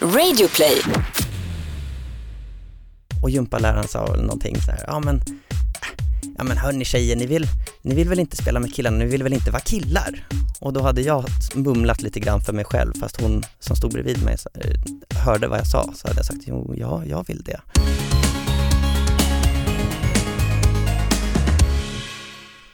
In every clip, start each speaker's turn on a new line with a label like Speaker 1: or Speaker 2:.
Speaker 1: Radioplay.
Speaker 2: Och gympaläraren sa väl någonting så här, ja men, ja men hörni tjejer, ni vill, ni vill väl inte spela med killarna, ni vill väl inte vara killar? Och då hade jag mumlat lite grann för mig själv, fast hon som stod bredvid mig eh, hörde vad jag sa, så hade jag sagt, jo, ja, jag vill det.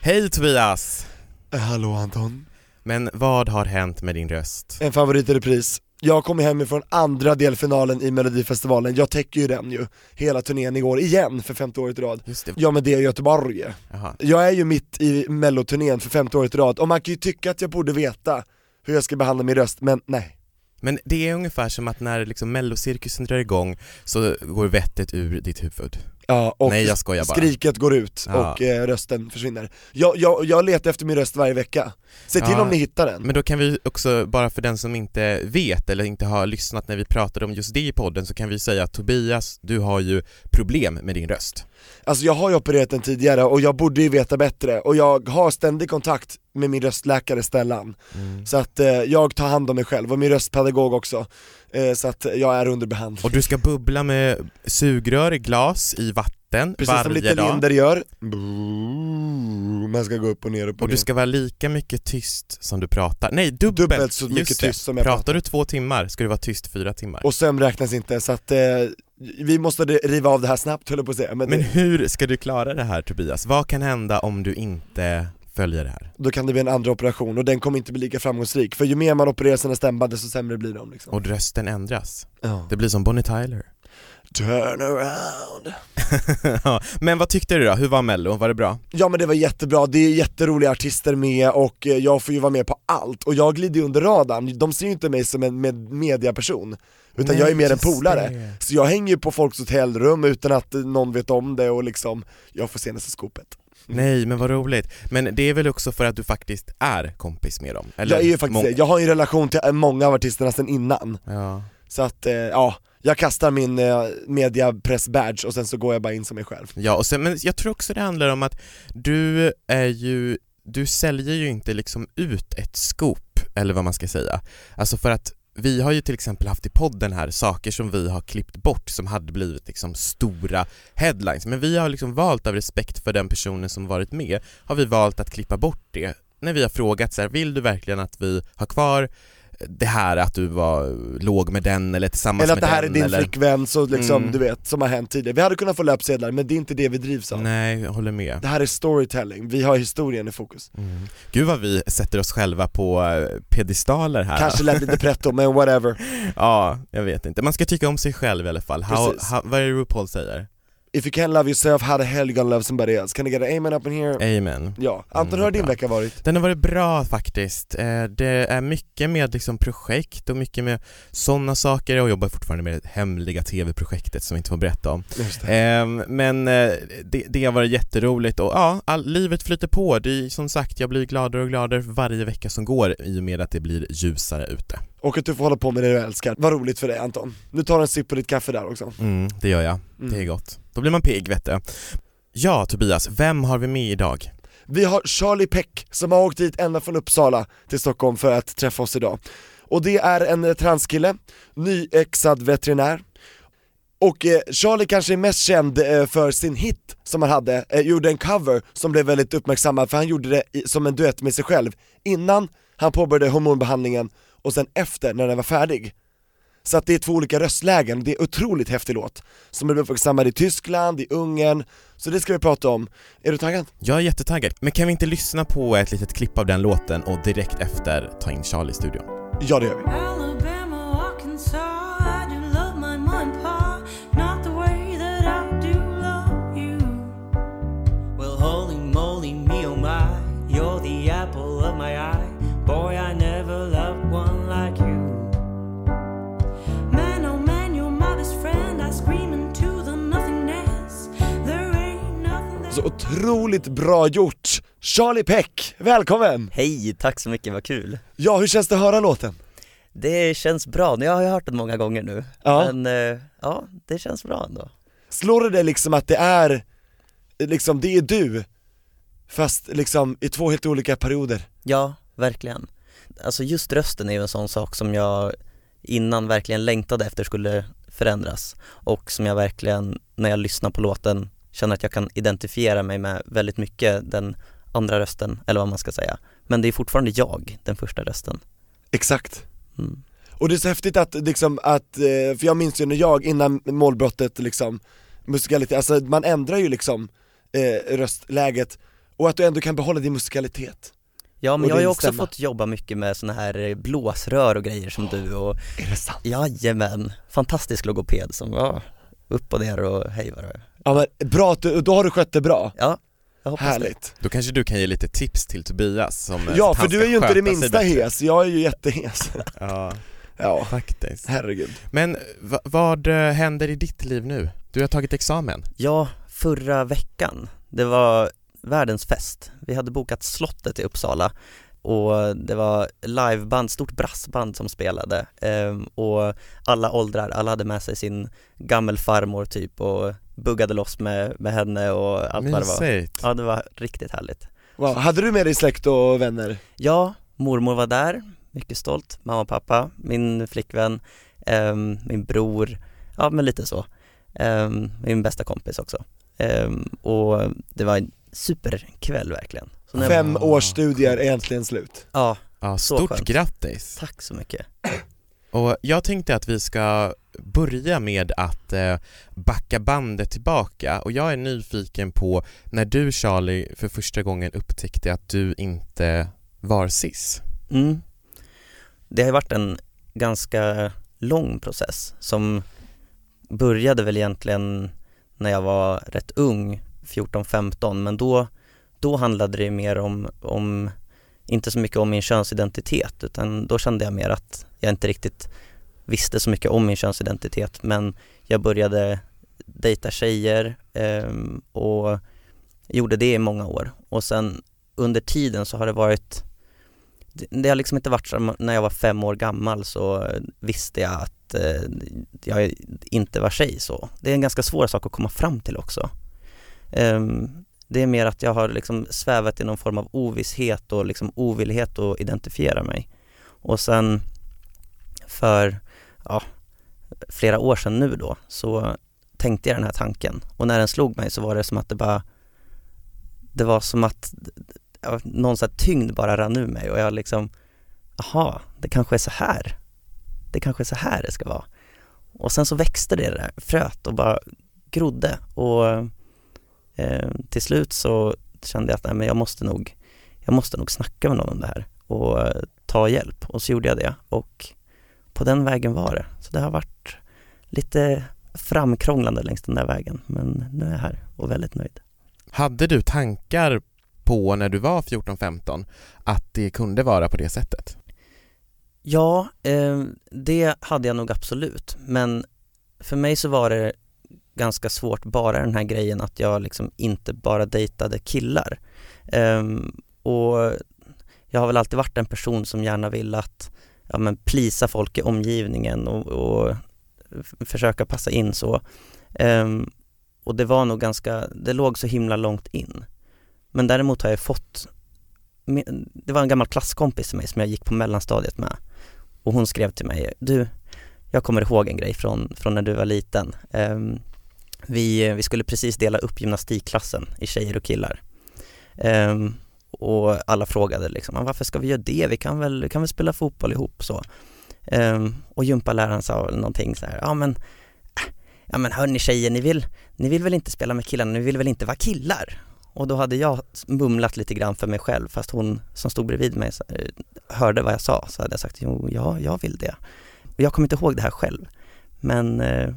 Speaker 3: Hej Tobias!
Speaker 4: Eh, Hallå Anton.
Speaker 3: Men vad har hänt med din röst?
Speaker 4: En favorit i repris. Jag kom hem ifrån andra delfinalen i melodifestivalen, jag täcker ju den ju, hela turnén igår, igen för femte året i rad. Ja men det är Göteborg.
Speaker 3: Jaha.
Speaker 4: Jag är ju mitt i melloturnén för femte året i rad, och man kan ju tycka att jag borde veta hur jag ska behandla min röst, men nej.
Speaker 3: Men det är ungefär som att när liksom mellocirkusen drar igång så går vettet ur ditt huvud.
Speaker 4: Ja, och
Speaker 3: Nej jag skojar bara.
Speaker 4: skriket går ut
Speaker 3: Ja.
Speaker 4: och eh, rösten försvinner. Jag, jag, jag letar efter min röst varje vecka. Se till
Speaker 3: Ja.
Speaker 4: om ni hittar den.
Speaker 3: Men då kan vi också, bara för den som inte vet eller inte har lyssnat när vi pratade om just det i podden så kan vi säga att Tobias, du har ju problem med din röst.
Speaker 4: Alltså jag har ju opererat den tidigare och jag borde ju veta bättre, och jag har ständig kontakt med min röstläkare Stellan. Så att eh, jag tar hand om mig själv, och min röstpedagog också. Eh, så att jag är under behandling.
Speaker 3: Och du ska bubbla med sugrör i glas i vatten
Speaker 4: Precis som
Speaker 3: varje
Speaker 4: lite
Speaker 3: dag.
Speaker 4: Linder gör. Man ska gå upp och ner, upp och,
Speaker 3: Och
Speaker 4: ner.
Speaker 3: du ska vara lika mycket tyst som du pratar. Nej, dubbelt!
Speaker 4: Dubbelt så mycket tyst som jag
Speaker 3: pratar.
Speaker 4: pratar.
Speaker 3: du två timmar ska du vara tyst fyra timmar.
Speaker 4: Och sömn räknas inte, så att eh, vi måste riva av det här snabbt höll jag på att säga. Men,
Speaker 3: Men
Speaker 4: det,
Speaker 3: hur ska du klara det här Tobias? Vad kan hända om du inte följer det här?
Speaker 4: då kan det bli en andra operation, och den kommer inte bli lika framgångsrik. För ju mer man opererar sina stämband desto sämre blir de liksom.
Speaker 3: Och rösten ändras.
Speaker 4: Ja.
Speaker 3: Det blir som Bonnie Tyler.
Speaker 4: Turn around.
Speaker 3: Ja, Men vad tyckte du då? Hur var mello? Var det bra?
Speaker 4: Ja men det var jättebra, det är jätteroliga artister med och eh, jag får ju vara med på allt, och jag glider ju under radarn, de ser ju inte mig som en med mediaperson utan
Speaker 3: Nej,
Speaker 4: jag är mer en polare.
Speaker 3: det.
Speaker 4: Så jag hänger ju på folks hotellrum utan att eh, någon vet om det och liksom, jag får senaste skopet.
Speaker 3: Nej men vad roligt. Men det är väl också för att du faktiskt är kompis med dem? Eller?
Speaker 4: jag är ju faktiskt det, jag har ju en relation till eh, många av artisterna sedan innan,
Speaker 3: Ja.
Speaker 4: så att eh, ja, jag kastar min eh, mediapress-badge och sen så går jag bara in som mig själv.
Speaker 3: Ja, och sen, men jag tror också det handlar om att du är ju, du säljer ju inte liksom ut ett scoop, eller vad man ska säga. Alltså för att vi har ju till exempel haft i podden här saker som vi har klippt bort som hade blivit liksom stora headlines, men vi har liksom valt av respekt för den personen som varit med, har vi valt att klippa bort det. När vi har frågat så här, vill du verkligen att vi har kvar det här att du var låg med den eller tillsammans
Speaker 4: Eller att
Speaker 3: med
Speaker 4: det här är
Speaker 3: den
Speaker 4: din
Speaker 3: eller...
Speaker 4: flickvän, så liksom,
Speaker 3: Mm.
Speaker 4: du vet, som har hänt tidigare. Vi hade kunnat få löpsedlar, men det är inte det vi drivs av.
Speaker 3: Nej, jag håller med.
Speaker 4: Det här är storytelling, vi har historien i fokus.
Speaker 3: Mm. Gud vad vi sätter oss själva på eh, pedestaler här.
Speaker 4: Kanske lät lite pretto, men whatever.
Speaker 3: Ja, jag vet inte. Man ska tycka om sig själv i alla fall. How, how, vad är det RuPaul säger?
Speaker 4: If you can't love yourself, how the hell you gonna love somebody else? Can I get an amen up in here?
Speaker 3: Amen.
Speaker 4: Ja, Anton
Speaker 3: Mm,
Speaker 4: hur har din vecka varit?
Speaker 3: Den har varit bra faktiskt. Eh, Det är mycket med liksom projekt och mycket med sådana saker. Jag jobbar fortfarande med det hemliga tv-projektet som vi inte får berätta om. Ehm, Men eh, det, det har varit jätteroligt och ja, all, livet flyter på. Det är som sagt, jag blir gladare och gladare varje vecka som går i och med att det blir ljusare ute.
Speaker 4: Och att du får hålla på med det du älskar, vad roligt för dig Anton. Nu tar du en sipp på ditt kaffe där också.
Speaker 3: Mm, det gör jag. Det är
Speaker 4: Mm.
Speaker 3: gott. Då blir man pigg vet du. Ja Tobias, vem har vi med idag?
Speaker 4: Vi har Charlie Peck som har åkt hit ända från Uppsala till Stockholm för att träffa oss idag. Och det är en eh, transkille, nyexad veterinär. Och eh, Charlie kanske är mest känd eh, för sin hit som han hade, eh, gjorde en cover som blev väldigt uppmärksammad för han gjorde det i, som en duett med sig själv innan han påbörjade hormonbehandlingen och sen efter när den var färdig. Så att det är två olika röstlägen, det är en otroligt häftig låt som blev uppmärksammad i Tyskland, i Ungern, så det ska vi prata om. Är du taggad?
Speaker 3: Jag är jättetaggad, men kan vi inte lyssna på ett litet klipp av den låten och direkt efter ta in Charlie i studion?
Speaker 4: Ja det gör vi. Så otroligt bra gjort! Charlie Peck, välkommen!
Speaker 2: Hej, tack så mycket, vad kul!
Speaker 4: Ja, hur känns det att höra låten?
Speaker 2: Det känns bra, jag har ju hört den många gånger nu,
Speaker 4: Ja.
Speaker 2: men eh, ja, det känns bra ändå.
Speaker 4: Slår det dig liksom att det är, liksom det är du, fast liksom i två helt olika perioder?
Speaker 2: Ja, verkligen. Alltså just rösten är ju en sån sak som jag innan verkligen längtade efter skulle förändras och som jag verkligen, när jag lyssnar på låten, känner att jag kan identifiera mig med väldigt mycket den andra rösten, eller vad man ska säga. Men det är fortfarande jag, den första rösten.
Speaker 4: Exakt.
Speaker 2: Mm.
Speaker 4: Och det är så häftigt att liksom att, eh, för jag minns ju när jag innan målbrottet liksom, musikalitet, alltså man ändrar ju liksom eh, röstläget och att du ändå kan behålla din musikalitet.
Speaker 2: Ja men jag har ju också fått jobba mycket med såna här eh, blåsrör och grejer som du och
Speaker 4: Är det sant?
Speaker 2: jajamän, fantastisk logoped som, ja, upp och ner och hej vad det.
Speaker 4: Ja men bra, att du, då har du skött det bra.
Speaker 2: Ja, jag hoppas det.
Speaker 4: Härligt.
Speaker 3: Då kanske du kan ge lite tips till Tobias som
Speaker 4: Ja
Speaker 3: att
Speaker 4: för du är ju inte det minsta hes, jag är ju jättehes.
Speaker 3: Ja,
Speaker 4: Ja,
Speaker 3: faktiskt.
Speaker 4: herregud.
Speaker 3: Men va, vad eh, händer i ditt liv nu? Du har tagit examen.
Speaker 2: Ja, förra veckan, det var världens fest. Vi hade bokat slottet i Uppsala och det var liveband, stort brassband som spelade ehm, och alla åldrar, alla hade med sig sin gammelfarmor typ och buggade loss med, med henne och allt vad det var. Ja, det var riktigt härligt.
Speaker 4: Wow. Hade du med dig släkt och vänner?
Speaker 2: Ja, mormor var där, mycket stolt, mamma och pappa, min flickvän, ehm, min bror, ja men lite så. Ehm, min bästa kompis också. Ehm, och det var en superkväll verkligen. Så när jag,
Speaker 4: Fem års studier är äntligen slut.
Speaker 2: ja,
Speaker 3: Ja, stort
Speaker 2: skönt.
Speaker 3: grattis!
Speaker 2: tack så mycket.
Speaker 3: Och jag tänkte att vi ska börja med att eh, backa bandet tillbaka och jag är nyfiken på när du Charlie för första gången upptäckte att du inte var cis.
Speaker 2: Mm. Det har ju varit en ganska lång process som började väl egentligen när jag var rätt ung, 14-15, men då, då handlade det mer om, om, inte så mycket om min könsidentitet, utan då kände jag mer att jag inte riktigt visste så mycket om min könsidentitet, men jag började dejta tjejer eh, och gjorde det i många år. Och sen under tiden så har det varit det, har liksom inte varit så, när jag var fem år gammal så visste jag att eh, jag inte var tjej så. Det är en ganska svår sak att komma fram till också. Ehm, det är mer att jag har liksom svävat i någon form av ovisshet och liksom ovillighet att identifiera mig. Och sen för ja, flera år sedan nu då så tänkte jag den här tanken och när den slog mig så var det som att det bara det var som att ja, någon sån här tyngd bara rann ur mig och jag liksom, aha, det kanske är så här. Det kanske är så här det ska vara. Och sen så växte det där fröet och bara grodde och eh, till slut så kände jag att nej, men jag måste nog, jag måste nog snacka med någon om det här och eh, ta hjälp och så gjorde jag det och på den vägen var det. Så det har varit lite framkrånglande längs den där vägen men nu är jag här och väldigt nöjd.
Speaker 3: Hade du tankar på när du var 14-15 att det kunde vara på det sättet?
Speaker 2: Ja, eh, det hade jag nog absolut, men för mig så var det ganska svårt bara den här grejen att jag liksom inte bara dejtade killar. Um, och jag har väl alltid varit en person som gärna vill att ja, men plisa folk i omgivningen och, och försöka passa in så. Um, och det var nog ganska, det låg så himla långt in. Men däremot har jag fått, det var en gammal klasskompis till mig som jag gick på mellanstadiet med och hon skrev till mig, du, jag kommer ihåg en grej från, från när du var liten. Um, vi, vi skulle precis dela upp gymnastikklassen i tjejer och killar. Um, och alla frågade liksom, ah, varför ska vi göra det? Vi kan väl, kan väl spela fotboll ihop så. Um, och gympaläraren sa någonting så här, ja men, äh, ja men hörni tjejer, ni vill, ni vill väl inte spela med killarna, ni vill väl inte vara killar? Och då hade jag mumlat lite grann för mig själv fast hon som stod bredvid mig eh, hörde vad jag sa så hade jag sagt jo, ja, jag vill det. Och jag kommer inte ihåg det här själv men eh,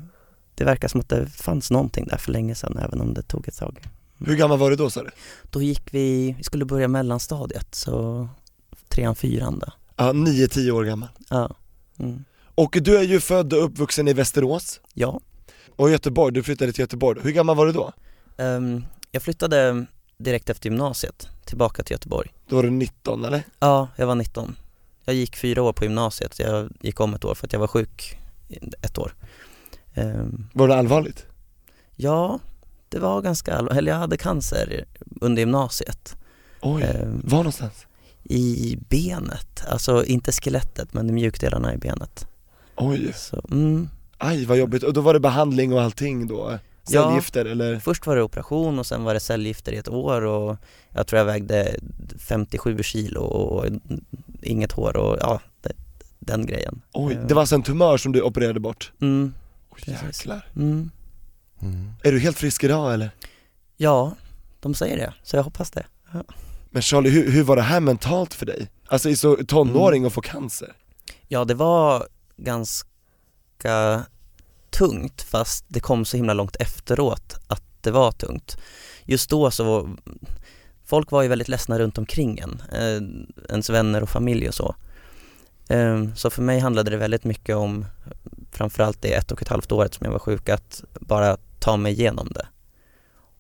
Speaker 2: det verkar som att det fanns någonting där för länge sedan även om det tog ett tag.
Speaker 4: Hur gammal var du då sa du?
Speaker 2: Då gick vi, vi skulle börja mellanstadiet så trean, fyran då.
Speaker 4: Ja, 9-10 år gammal.
Speaker 2: Ja. Mm.
Speaker 4: Och du är ju född och uppvuxen i Västerås
Speaker 2: Ja.
Speaker 4: och Göteborg, du flyttade till Göteborg. Hur gammal var du då?
Speaker 2: Ehm, jag flyttade direkt efter gymnasiet tillbaka till Göteborg.
Speaker 4: Då var du 19 eller?
Speaker 2: Ja, jag var 19. Jag gick fyra år på gymnasiet, jag gick om ett år för att jag var sjuk ett år. Ehm,
Speaker 4: Var det allvarligt?
Speaker 2: ja, det var ganska allvarligt, eller jag hade cancer under gymnasiet.
Speaker 4: Oj,
Speaker 2: Ehm,
Speaker 4: var någonstans?
Speaker 2: I benet, alltså inte skelettet men de mjukdelarna i benet.
Speaker 4: Oj,
Speaker 2: Så, mm.
Speaker 4: aj vad jobbigt. Och då var det behandling och allting då?
Speaker 2: Ja.
Speaker 4: Cellgifter eller?
Speaker 2: Först var det operation och sen var det cellgifter i ett år och jag tror jag vägde 57 kilo och inget hår och ja, den grejen.
Speaker 4: Oj,
Speaker 2: Eh,
Speaker 4: det var alltså en tumör som du opererade bort?
Speaker 2: Mm, Precis.
Speaker 4: jäklar.
Speaker 2: mm.
Speaker 3: Mm.
Speaker 4: Är du helt frisk idag eller?
Speaker 2: Ja, de säger det, så jag hoppas det.
Speaker 4: Men Charlie, hur, hur var det här mentalt för dig? Alltså i så tonåring
Speaker 2: Mm.
Speaker 4: och få cancer?
Speaker 2: Ja, det var ganska tungt fast det kom så himla långt efteråt att det var tungt. Just då så, folk var ju väldigt ledsna runt omkring en, eh, ens vänner och familj och så. Eh, så för mig handlade det väldigt mycket om, framförallt det ett och ett halvt året som jag var sjuk, att bara ta mig igenom det.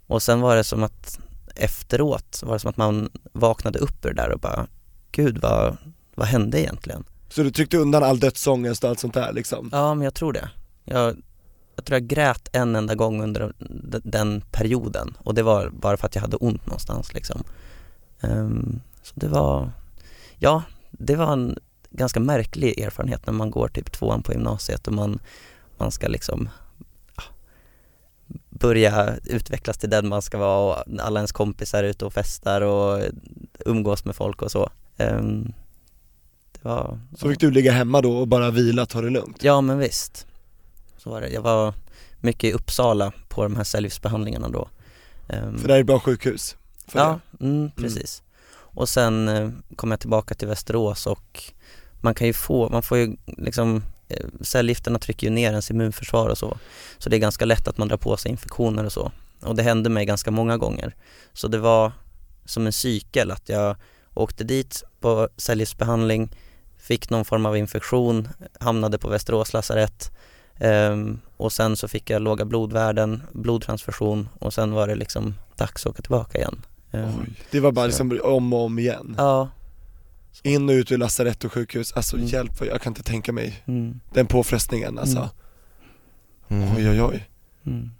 Speaker 2: Och sen var det som att efteråt var det som att man vaknade upp ur det där och bara, gud vad, vad hände egentligen?
Speaker 4: Så du tryckte undan all dödsångest och allt sånt där liksom?
Speaker 2: Ja, men jag tror det. Jag, jag tror jag grät en enda gång under den perioden och det var bara för att jag hade ont någonstans liksom. Ehm, så det var, ja, det var en ganska märklig erfarenhet när man går typ tvåan på gymnasiet och man, man ska liksom ja, börja utvecklas till den man ska vara och alla ens kompisar är ute och festar och umgås med folk och så. Det var,
Speaker 4: Så fick du ligga hemma då och bara vila, ta det lugnt?
Speaker 2: Ja men visst, så var det. Jag var mycket i Uppsala på de här cellgiftsbehandlingarna då. Ehm,
Speaker 4: För det här är ett bra sjukhus?
Speaker 2: Ja, mm, precis. Och sen eh, kom jag tillbaka till Västerås och man kan ju få, man får ju liksom eh, cellgifterna trycker ju ner ens immunförsvar och så. Så det är ganska lätt att man drar på sig infektioner och så. Och det hände mig ganska många gånger. Så det var som en cykel att jag åkte dit på cellgiftsbehandling, fick någon form av infektion, hamnade på Västerås lasarett ehm, och sen så fick jag låga blodvärden, blodtransfusion och sen var det liksom dags att åka tillbaka igen. Ehm,
Speaker 4: Oj, det var bara
Speaker 2: Så.
Speaker 4: liksom om och om igen?
Speaker 2: Ja,
Speaker 4: In och ut ur lasarett och sjukhus, alltså
Speaker 2: Mm.
Speaker 4: hjälp jag kan inte tänka mig
Speaker 2: mm,
Speaker 4: den påfrestningen alltså.
Speaker 2: Mm.
Speaker 3: Mm.
Speaker 4: Oj oj oj.
Speaker 2: mm.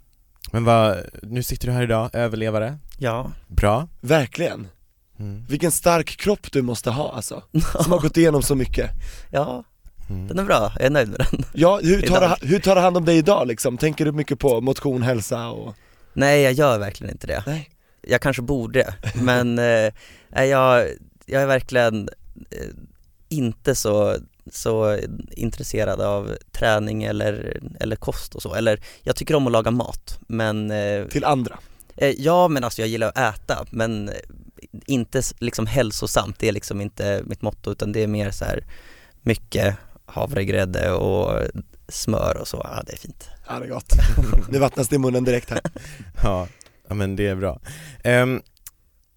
Speaker 3: Men vad, nu sitter du här idag, överlevare,
Speaker 2: ja.
Speaker 3: bra.
Speaker 4: Verkligen.
Speaker 3: Mm.
Speaker 4: Vilken stark kropp du måste ha alltså, som har gått igenom så mycket.
Speaker 2: ja,
Speaker 3: Mm.
Speaker 2: den är bra, jag är nöjd med den.
Speaker 4: Ja, hur tar,
Speaker 2: Idag.
Speaker 4: du, hur tar du hand om dig idag liksom? Tänker du mycket på motion, hälsa och?
Speaker 2: Nej, jag gör verkligen inte det.
Speaker 4: Nej.
Speaker 2: Jag kanske borde, men eh, jag, jag är verkligen inte så, så intresserad av träning eller, eller kost och så. Eller jag tycker om att laga mat, men eh,
Speaker 4: Till andra?
Speaker 2: eh, ja men alltså jag gillar att äta, men eh, inte liksom hälsosamt, det är liksom inte mitt motto utan det är mer så här mycket havregrädde och smör och så, ja det är fint.
Speaker 4: Ja det är gott. Nu vattnas det i munnen direkt här.
Speaker 3: Ja, ja men det är bra. Ehm,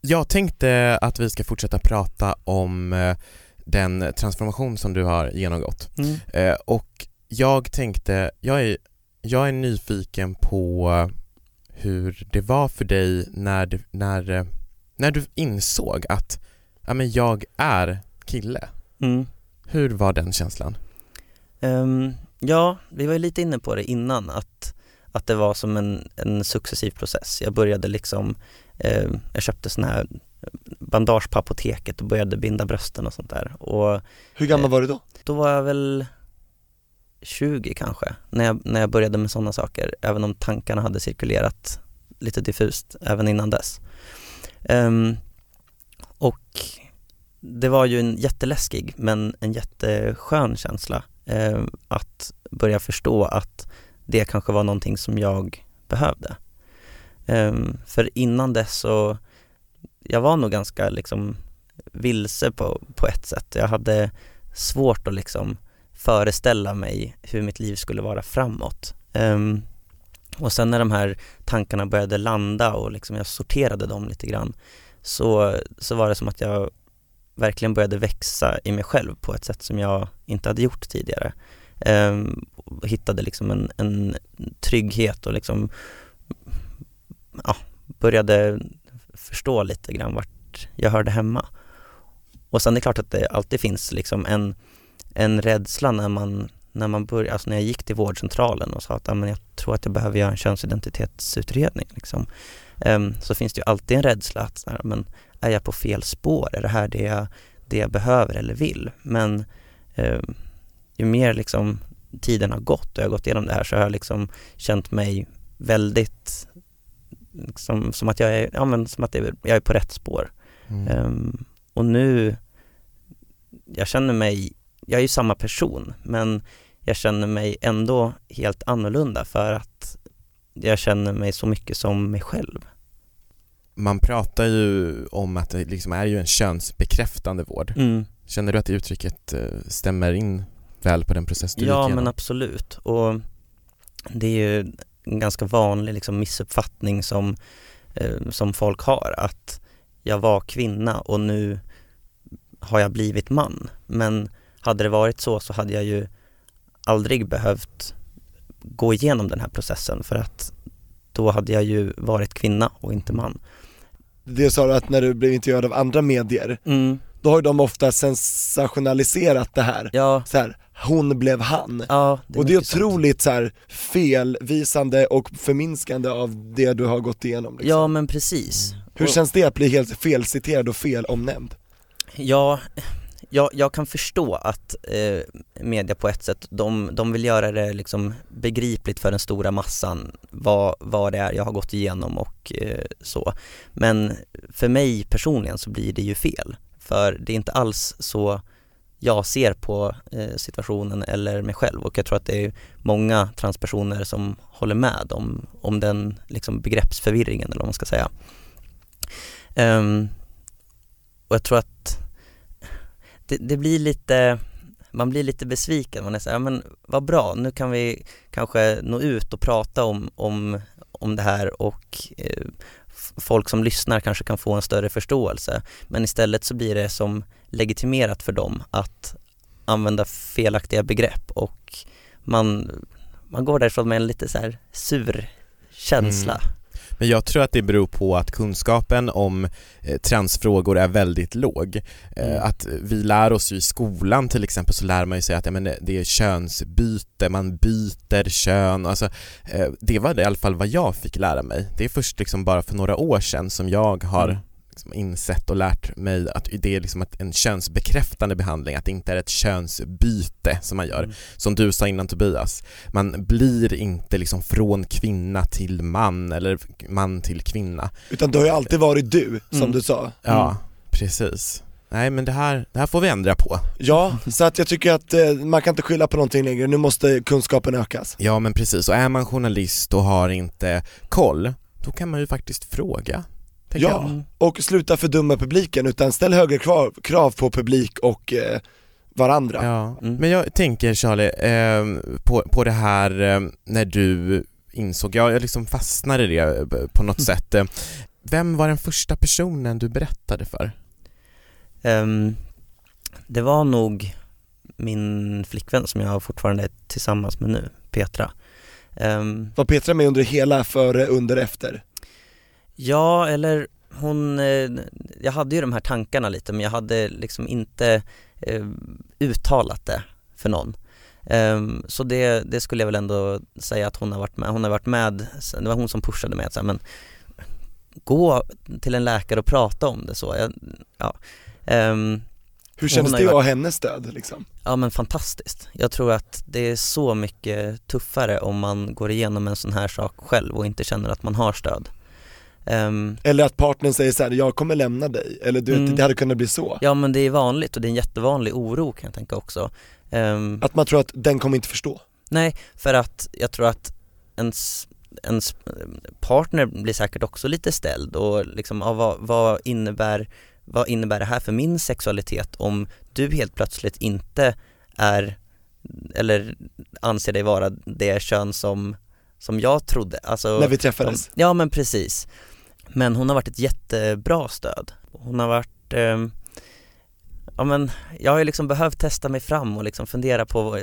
Speaker 3: jag tänkte att vi ska fortsätta prata om eh, den transformation som du har genomgått.
Speaker 2: Mm.
Speaker 3: Eh, och jag tänkte, jag är, jag är nyfiken på hur det var för dig när, när, eh, när du insåg att ja, men jag är kille.
Speaker 2: Mm.
Speaker 3: Hur var den känslan?
Speaker 2: Ehm, ja, vi var ju lite inne på det innan att, att det var som en, en successiv process. Jag började liksom, ehm, jag köpte sån här bandage på apoteket och började binda brösten och sånt där. Och
Speaker 4: Hur gammal var du då?
Speaker 2: då var jag väl 20 kanske, när jag, när jag började med sådana saker, även om tankarna hade cirkulerat lite diffust även innan dess. Ehm, och det var ju en jätteläskig men en jätteskön känsla eh, att börja förstå att det kanske var någonting som jag behövde. Um, för innan dess så, jag var nog ganska liksom vilse på, på ett sätt. Jag hade svårt att liksom föreställa mig hur mitt liv skulle vara framåt. Um, och sen när de här tankarna började landa och liksom jag sorterade dem lite grann så, så var det som att jag verkligen började växa i mig själv på ett sätt som jag inte hade gjort tidigare. Um, hittade liksom en, en trygghet och liksom ja, började förstå lite grann vart jag hörde hemma. Och sen är det klart att det alltid finns liksom en, en rädsla när man, när man börjar, alltså när jag gick till vårdcentralen och sa att ja, men jag tror att jag behöver göra en könsidentitetsutredning liksom. Um, så finns det ju alltid en rädsla att här, men är jag på fel spår? Är det här det jag, det jag behöver eller vill? Men um, ju mer liksom tiden har gått och jag har gått igenom det här så har jag liksom känt mig väldigt liksom, som att jag är, ja men som att jag är på rätt spår.
Speaker 3: Mm.
Speaker 2: Ehm, och nu, jag känner mig, jag är ju samma person men jag känner mig ändå helt annorlunda för att jag känner mig så mycket som mig själv.
Speaker 3: Man pratar ju om att det liksom är ju en könsbekräftande vård.
Speaker 2: Mm.
Speaker 3: Känner du att det uttrycket eh, stämmer in väl på den process du
Speaker 2: Ja
Speaker 3: gick
Speaker 2: men
Speaker 3: igenom?
Speaker 2: absolut och det är ju en ganska vanlig liksom, missuppfattning som, eh, som folk har att jag var kvinna och nu har jag blivit man. Men hade det varit så så hade jag ju aldrig behövt gå igenom den här processen för att då hade jag ju varit kvinna och inte man.
Speaker 4: Det sa du att när du blev intervjuad av andra medier,
Speaker 2: Mm.
Speaker 4: Då har ju de ofta sensationaliserat det här.
Speaker 2: Ja,
Speaker 4: Så här, hon blev han.
Speaker 2: ja
Speaker 4: och det är otroligt så här felvisande och förminskande av det du har gått igenom liksom.
Speaker 2: Ja men precis.
Speaker 4: Hur
Speaker 2: Och-
Speaker 4: känns det att bli helt felciterad och felomnämnd?
Speaker 2: Ja, jag, jag kan förstå att eh, media på ett sätt, de, de vill göra det liksom begripligt för den stora massan vad, vad det är jag har gått igenom och eh, så. Men för mig personligen så blir det ju fel. För det är inte alls så jag ser på eh, situationen eller mig själv och jag tror att det är många transpersoner som håller med om, om den liksom begreppsförvirringen eller vad man ska säga. Um, och jag tror att det, det blir lite, man blir lite besviken, man är såhär, ja, men vad bra, nu kan vi kanske nå ut och prata om, om, om det här och eh, folk som lyssnar kanske kan få en större förståelse. Men istället så blir det som legitimerat för dem att använda felaktiga begrepp och man, man går därifrån med en lite så här sur känsla. Mm.
Speaker 3: Men jag tror att det beror på att kunskapen om eh, transfrågor är väldigt låg. Eh,
Speaker 2: Mm.
Speaker 3: Att vi lär oss i skolan till exempel så lär man ju sig att ja, men det är könsbyte, man byter kön. Alltså, eh, det var det i alla fall vad jag fick lära mig. Det är först liksom bara för några år sedan som jag har
Speaker 2: Mm.
Speaker 3: Liksom insett och lärt mig att det är liksom en könsbekräftande behandling, att det inte är ett könsbyte som man gör.
Speaker 2: Mm.
Speaker 3: Som du sa innan Tobias, man blir inte liksom från kvinna till man eller man till kvinna.
Speaker 4: Utan du har ju alltid varit du, som
Speaker 2: Mm.
Speaker 4: du sa.
Speaker 3: Ja, precis. Nej men det här, det här får vi ändra på.
Speaker 4: Ja, så att jag tycker att eh, man kan inte skylla på någonting längre, nu måste kunskapen ökas.
Speaker 3: Ja men precis, och är man journalist och har inte koll, då kan man ju faktiskt fråga.
Speaker 4: Ja.
Speaker 3: jag.
Speaker 4: Och sluta fördumma publiken, utan ställ högre krav, krav på publik och eh, varandra.
Speaker 3: ja.
Speaker 2: Mm.
Speaker 3: Men jag tänker Charlie, eh, på, på det här eh, när du insåg, jag, jag liksom fastnade i det eh, på något sätt. Eh, Vem var den första personen du berättade för?
Speaker 2: Ehm, det var nog min flickvän som jag fortfarande är tillsammans med nu, Petra. Ehm,
Speaker 4: Var Petra med under hela före, under, efter?
Speaker 2: Ja, eller hon, eh, jag hade ju de här tankarna lite men jag hade liksom inte eh, uttalat det för någon. Ehm, så det, det skulle jag väl ändå säga att hon har varit med, hon har varit med, det var hon som pushade mig att säga, men gå till en läkare och prata om det så. Jag, ja. Ehm,
Speaker 4: Hur kändes det att ha hennes stöd liksom?
Speaker 2: Ja men fantastiskt. Jag tror att det är så mycket tuffare om man går igenom en sån här sak själv och inte känner att man har stöd. Ehm,
Speaker 4: Eller att partnern säger så här: jag kommer lämna dig, eller du
Speaker 2: Mm.
Speaker 4: det hade kunnat bli så.
Speaker 2: ja men det är vanligt och det är en jättevanlig oro kan jag tänka också. Ehm,
Speaker 4: Att man tror att den kommer inte förstå.
Speaker 2: nej, för att jag tror att ens, ens partner blir säkert också lite ställd och liksom, ja, vad, vad, innebär, vad innebär det här för min sexualitet om du helt plötsligt inte är, eller anser dig vara det kön som, som jag trodde. Alltså,
Speaker 4: när vi träffades.
Speaker 2: De, ja men precis. Men hon har varit ett jättebra stöd. Hon har varit, eh, ja men jag har ju liksom behövt testa mig fram och liksom fundera på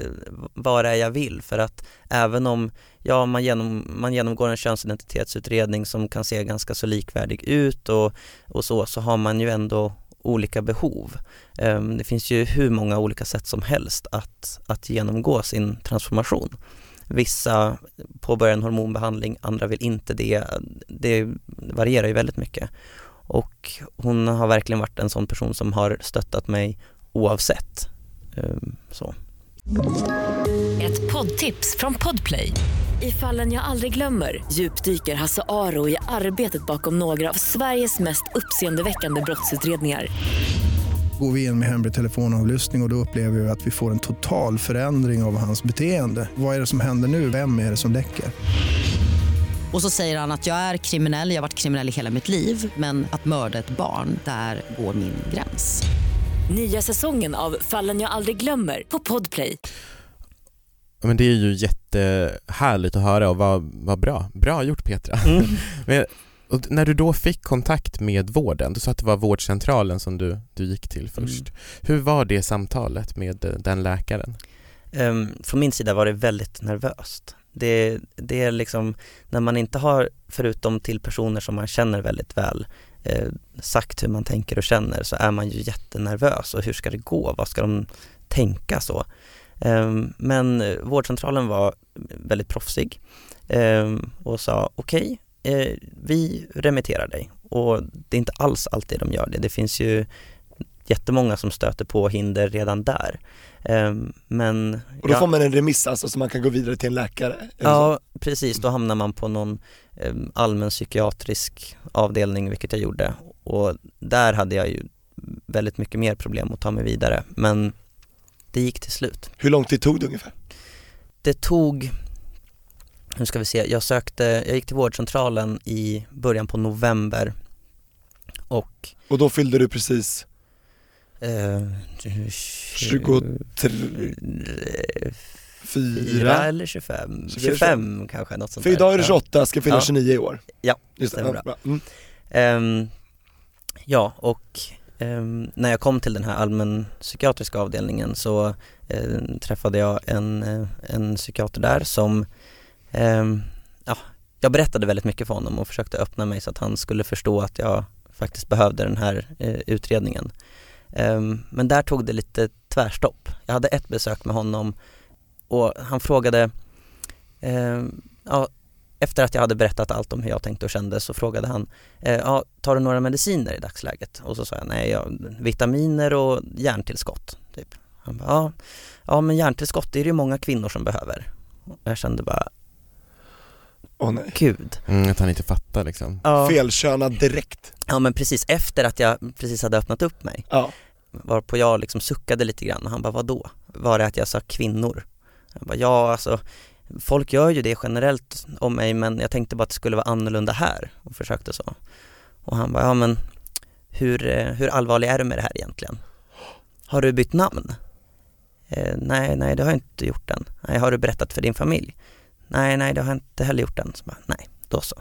Speaker 2: vad, det är jag vill för att även om, ja man, genom, man genomgår en könsidentitetsutredning som kan se ganska så likvärdig ut och, och så, så har man ju ändå olika behov. Ehm, det finns ju hur många olika sätt som helst att, att genomgå sin transformation. Vissa påbörjar en hormonbehandling, andra vill inte det. Det varierar ju väldigt mycket. Och hon har verkligen varit en sån person som har stöttat mig oavsett. Ehm, så.
Speaker 1: Ett poddtips från Podplay. I fallen jag aldrig glömmer djupdyker Hasse Aro i arbetet bakom några av Sveriges mest uppseendeväckande brottsutredningar.
Speaker 5: Går vi in med hemlig telefonavlyssning och, och då upplever vi att vi får en total förändring av hans beteende. Vad är det som händer nu? Vem är det som läcker?
Speaker 6: Och så säger han att jag är kriminell, jag har varit kriminell i hela mitt liv men att mörda ett barn, där går min gräns.
Speaker 1: Nya säsongen av Fallen jag aldrig glömmer på Podplay.
Speaker 3: Ja, Men det är ju jättehärligt att höra och vad, vad bra. Bra gjort Petra.
Speaker 2: Mm.
Speaker 3: Men, och när du då fick kontakt med vården, du sa att det var vårdcentralen som du, du gick till först. Hur var det samtalet med eh, den läkaren?
Speaker 2: Um, från min sida var det väldigt nervöst. Det, det är liksom när man inte har, förutom till personer som man känner väldigt väl, eh, sagt hur man tänker och känner så är man ju jättenervös och hur ska det gå? Vad ska de tänka så? Ehm, men eh, vårdcentralen var väldigt proffsig ehm, och sa okej, eh, vi remitterar dig och det är inte alls alltid de gör det. Det finns ju jättemånga som stöter på hinder redan där. Ehm, men
Speaker 4: Och då
Speaker 2: ja.
Speaker 4: får man en remiss alltså så man kan gå vidare till en läkare? Det så?
Speaker 2: Ja, precis. Då hamnar man på någon eh, allmän psykiatrisk avdelning, vilket jag gjorde. Och där hade jag ju väldigt mycket mer problem att ta mig vidare. Men det gick till slut.
Speaker 4: Hur lång tid tog det ungefär?
Speaker 2: Det tog, nu ska vi se, jag sökte, jag gick till vårdcentralen i början på november och
Speaker 4: Och då fyllde du precis
Speaker 2: eh,
Speaker 4: 23,
Speaker 2: fyra eller 25,
Speaker 4: 24,
Speaker 2: 25 kanske, något sånt
Speaker 4: För idag är du
Speaker 2: Ja.
Speaker 4: 28, ska fylla
Speaker 2: Ja.
Speaker 4: 29 i år?
Speaker 2: Ja,
Speaker 4: Just det,
Speaker 2: stämmer
Speaker 4: ja,
Speaker 2: bra.
Speaker 4: Mm.
Speaker 2: Ehm, ja, och ehm, när jag kom till den här allmänpsykiatriska avdelningen så eh, träffade jag en, eh, en psykiater där som, Ehm, ja, jag berättade väldigt mycket för honom och försökte öppna mig så att han skulle förstå att jag faktiskt behövde den här eh, utredningen. Ehm, men där tog det lite tvärstopp. Jag hade ett besök med honom och han frågade, ehm, ja, efter att jag hade berättat allt om hur jag tänkte och kände så frågade han, eh, ja, tar du några mediciner i dagsläget? Och så sa jag, nej, jag, vitaminer och järntillskott. Typ. Han bara, ja, ja men järntillskott det är det ju många kvinnor som behöver. Och jag kände bara,
Speaker 4: Åh nej.
Speaker 2: gud.
Speaker 3: Mm, att han inte fattar liksom.
Speaker 2: Ja,
Speaker 4: Felkönad direkt.
Speaker 2: ja men precis efter att jag precis hade öppnat upp mig,
Speaker 4: Ja.
Speaker 2: varpå jag liksom suckade lite grann och han bara, vadå? Var det att jag sa kvinnor? Jag bara, ja alltså Folk gör ju det generellt om mig men jag tänkte bara att det skulle vara annorlunda här och försökte så. Och han bara, ja men hur, eh, hur allvarlig är du med det här egentligen? Har du bytt namn? Eh, nej, nej det har jag inte gjort än. Nej, har du berättat för din familj? Nej, nej det har jag inte heller gjort än. Så bara, nej, då så.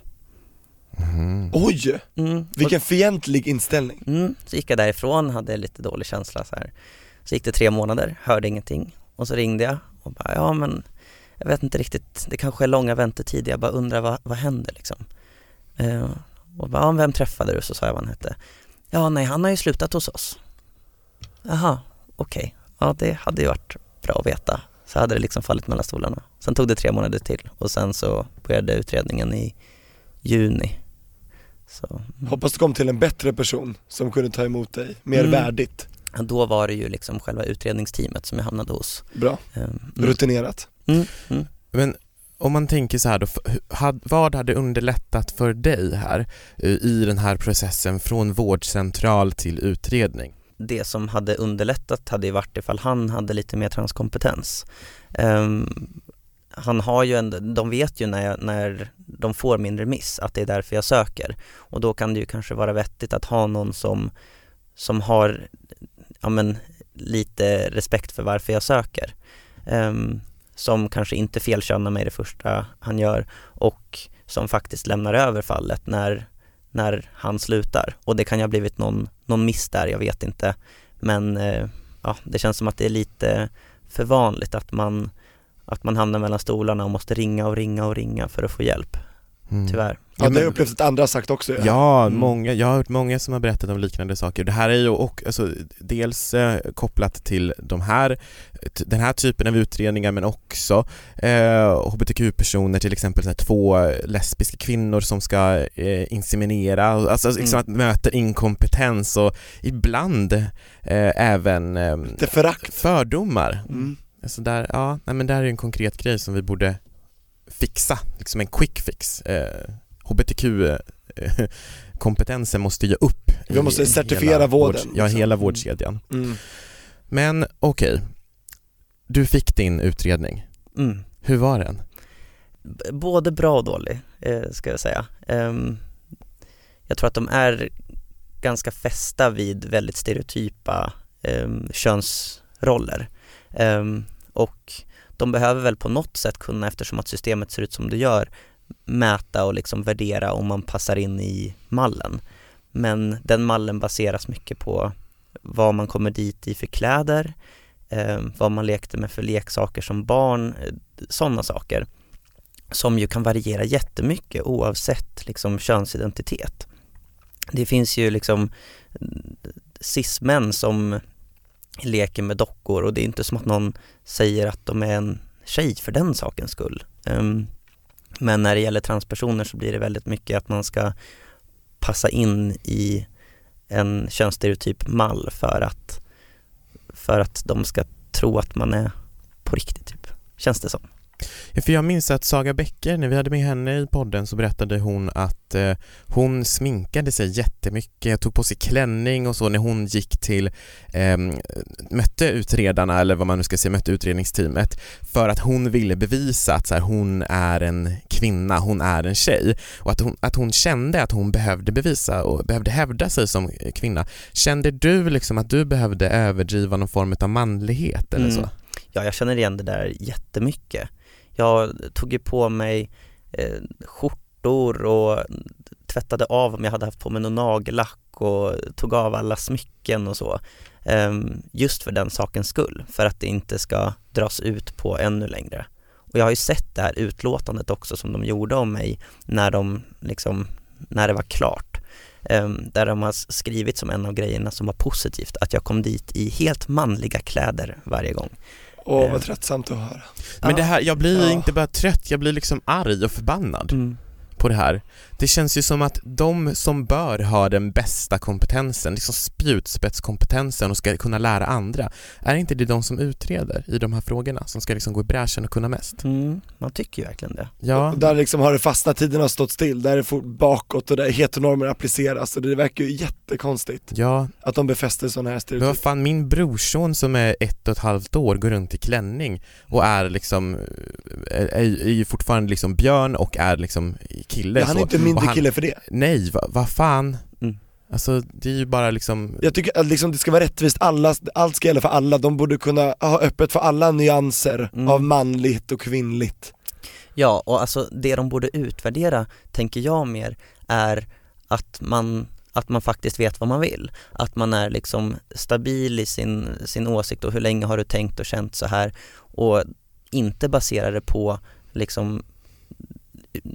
Speaker 3: Mhm.
Speaker 4: Oj,
Speaker 2: Mm.
Speaker 4: vilken fientlig inställning.
Speaker 2: Mm, så gick jag därifrån, hade lite dålig känsla så här. Så gick det tre månader, hörde ingenting och så ringde jag och bara, ja men jag vet inte riktigt, det kanske är långa väntetider, jag bara undrar vad, vad händer liksom? Eh, och bara, ja, vem träffade du? Så sa jag vad han hette. Ja, nej han har ju slutat hos oss. Jaha, okej, ja det hade ju varit bra att veta. Så hade det liksom fallit mellan stolarna. Sen tog det tre månader till och sen så började utredningen i juni. Så, mm.
Speaker 4: Hoppas du kom till en bättre person som kunde ta emot dig, mer
Speaker 2: Mm.
Speaker 4: värdigt.
Speaker 2: Ja, Då var det ju liksom själva utredningsteamet som jag hamnade hos.
Speaker 4: Bra,
Speaker 2: Ehm, Mm.
Speaker 4: rutinerat.
Speaker 2: Mm. Mm.
Speaker 3: Men om man tänker så här då, vad hade underlättat för dig här eh, i den här processen från vårdcentral till utredning?
Speaker 2: Det som hade underlättat hade ju varit ifall han hade lite mer transkompetens. Um, han har ju en, de vet ju när, jag, när de får min remiss att det är därför jag söker och då kan det ju kanske vara vettigt att ha någon som, som har ja, men, lite respekt för varför jag söker. Um, som kanske inte felkönar mig det första han gör och som faktiskt lämnar över fallet när, när han slutar. Och det kan ju ha blivit någon, någon miss där, jag vet inte. Men eh, ja, det känns som att det är lite för vanligt att man, att man hamnar mellan stolarna och måste ringa och ringa och ringa för att få hjälp,
Speaker 3: Mm.
Speaker 2: tyvärr.
Speaker 4: Ja, det har jag upplevt att andra har sagt också
Speaker 3: Ja,
Speaker 2: Mm.
Speaker 3: många, jag har hört många som har berättat om liknande saker. Det här är ju och, alltså, dels eh, kopplat till de här, t- den här typen av utredningar men också eh, hbtq-personer, till exempel så här, två lesbiska kvinnor som ska eh, inseminera, alltså liksom
Speaker 2: Mm.
Speaker 3: att möta inkompetens och ibland eh, även eh,
Speaker 4: Det förakt.
Speaker 3: fördomar.
Speaker 4: Mm.
Speaker 3: Alltså där, ja, nej men där är en konkret grej som vi borde fixa, liksom en quick fix. Eh, HBTQ-kompetensen måste ge upp.
Speaker 4: Vi
Speaker 3: i
Speaker 4: måste certifiera
Speaker 3: hela
Speaker 4: vården,
Speaker 3: vård- Ja,
Speaker 4: liksom.
Speaker 3: hela vårdkedjan.
Speaker 4: Mm.
Speaker 3: Men okej, du fick din utredning.
Speaker 2: Mm.
Speaker 3: Hur var den?
Speaker 2: B- Både bra och dålig, eh, ska jag säga. Ehm, jag tror att de är ganska fästa vid väldigt stereotypa um, könsroller. Ehm, och de behöver väl på något sätt kunna, eftersom att systemet ser ut som det gör, mäta och liksom värdera om man passar in i mallen. Men den mallen baseras mycket på vad man kommer dit i för kläder, eh, vad man lekte med för leksaker som barn, eh, sådana saker som ju kan variera jättemycket oavsett liksom könsidentitet. Det finns ju liksom cis-män som leker med dockor och det är inte som att någon säger att de är en tjej för den sakens skull. Ehm, men när det gäller transpersoner så blir det väldigt mycket att man ska passa in i en könsstereotyp mall för att, för att de ska tro att man är på riktigt typ, känns det som.
Speaker 3: För jag minns att Saga Bäcker, när vi hade med henne i podden så berättade hon att eh, hon sminkade sig jättemycket, tog på sig klänning och så när hon gick till, eh, mötte utredarna eller vad man nu ska säga, mötte utredningsteamet för att hon ville bevisa att så här, hon är en kvinna, hon är en tjej och att hon, att hon kände att hon behövde bevisa och behövde hävda sig som kvinna. Kände du liksom att du behövde överdriva någon form av manlighet eller
Speaker 2: Mm.
Speaker 3: så?
Speaker 2: Ja, jag känner igen det där jättemycket. Jag tog ju på mig eh, skjortor och tvättade av om jag hade haft på mig någon nagellack och tog av alla smycken och så. Eh, just för den sakens skull, för att det inte ska dras ut på ännu längre. Och jag har ju sett det här utlåtandet också som de gjorde om mig när de liksom, när det var klart. Ehm, där de har skrivit som en av grejerna som var positivt, att jag kom dit i helt manliga kläder varje gång.
Speaker 4: Åh
Speaker 2: Eh.
Speaker 4: vad tröttsamt att höra.
Speaker 3: Men det här, jag blir
Speaker 4: Ja.
Speaker 3: inte bara trött, jag blir liksom arg och förbannad
Speaker 2: Mm.
Speaker 3: På det här. Det känns ju som att de som bör ha den bästa kompetensen, liksom spjutspetskompetensen och ska kunna lära andra, är inte det de som utreder i de här frågorna, som ska liksom gå i bräschen och kunna mest?
Speaker 2: Mm, man tycker ju verkligen det.
Speaker 3: Ja,
Speaker 4: Och där liksom har det fastnat, tiden har stått still, där är det fort bakåt och där heteronormer appliceras och det verkar ju jättekonstigt
Speaker 3: ja,
Speaker 4: att de befäster sådana här
Speaker 3: men vad
Speaker 4: stereotyper.
Speaker 3: fan min brorson som är ett och ett halvt år går runt i klänning och är liksom, är, är ju fortfarande liksom björn och är liksom kille
Speaker 4: Ja, han är
Speaker 3: så.
Speaker 4: inte mindre
Speaker 3: han-
Speaker 4: kille för det.
Speaker 3: Nej, vad va fan?
Speaker 2: Mm.
Speaker 3: Alltså det är ju bara liksom
Speaker 4: Jag tycker att liksom det ska vara rättvist, alla, allt ska gälla för alla, de borde kunna ha öppet för alla nyanser
Speaker 2: Mm.
Speaker 4: av manligt och kvinnligt.
Speaker 2: Ja, och alltså det de borde utvärdera, tänker jag mer, är att man, att man faktiskt vet vad man vill. Att man är liksom stabil i sin, sin åsikt och hur länge har du tänkt och känt så här och inte basera det på liksom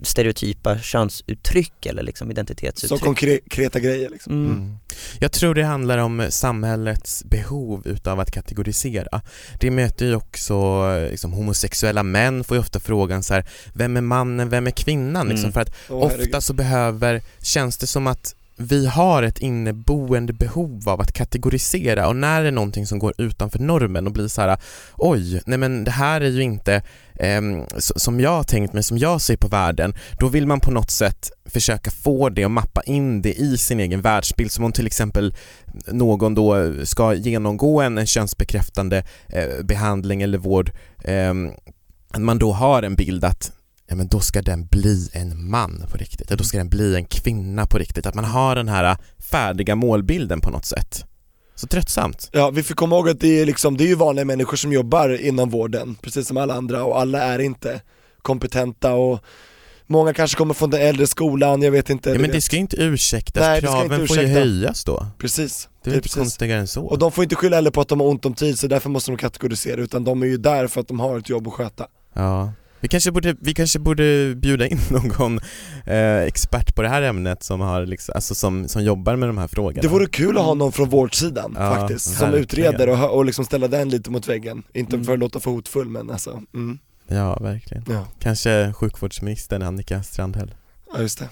Speaker 2: stereotypa könsuttryck eller liksom
Speaker 4: Så
Speaker 2: identitetsuttryck.
Speaker 4: konkreta grejer liksom.
Speaker 2: Mm.
Speaker 3: Mm. Jag tror det handlar om samhällets behov utav att kategorisera. Det möter ju också liksom, homosexuella män får ju ofta frågan så här, vem är mannen, vem är kvinnan? Liksom,
Speaker 2: Mm.
Speaker 3: för att
Speaker 4: herregud.
Speaker 3: ofta så behöver, känns det som att vi har ett inneboende behov av att kategorisera och när det är någonting som går utanför normen och blir så här oj, nej men det här är ju inte eh, som jag har tänkt mig, som jag ser på världen, då vill man på något sätt försöka få det och mappa in det i sin egen världsbild. Som om till exempel någon då ska genomgå en, en könsbekräftande eh, behandling eller vård, eh, att man då har en bild att ja men då ska den bli en man på riktigt, ja, då ska den bli en kvinna på riktigt, att man har den här färdiga målbilden på något sätt. Så tröttsamt.
Speaker 4: Ja, vi får komma ihåg att det är, liksom, det är ju vanliga människor som jobbar inom vården, precis som alla andra, och alla är inte kompetenta och många kanske kommer från den äldre skolan, jag vet inte.
Speaker 3: Ja, men
Speaker 4: vet.
Speaker 3: det ska ju inte ursäktas,
Speaker 4: Nej,
Speaker 3: kraven
Speaker 4: inte
Speaker 3: får ju
Speaker 4: ursäkta.
Speaker 3: höjas då.
Speaker 4: Precis,
Speaker 3: Det är
Speaker 4: det är
Speaker 3: inte
Speaker 4: precis.
Speaker 3: konstigare än så.
Speaker 4: Och de får inte skylla heller på att de har ont om tid, så därför måste de kategorisera, utan de är ju där för att de har ett jobb att sköta.
Speaker 3: Ja. Vi kanske borde, vi kanske borde bjuda in någon eh, expert på det här ämnet som, har liksom, alltså som, som jobbar med de här frågorna.
Speaker 4: Det vore kul att ha någon från vårdsidan
Speaker 3: Ja,
Speaker 4: faktiskt, som
Speaker 3: verkligen.
Speaker 4: utreder och, och liksom ställa den lite mot väggen. Inte
Speaker 2: Mm.
Speaker 4: för att låta för hotfull men alltså, mm.
Speaker 3: Ja, verkligen.
Speaker 4: ja.
Speaker 3: Kanske sjukvårdsministern Annika Strandhäll.
Speaker 4: ja just det.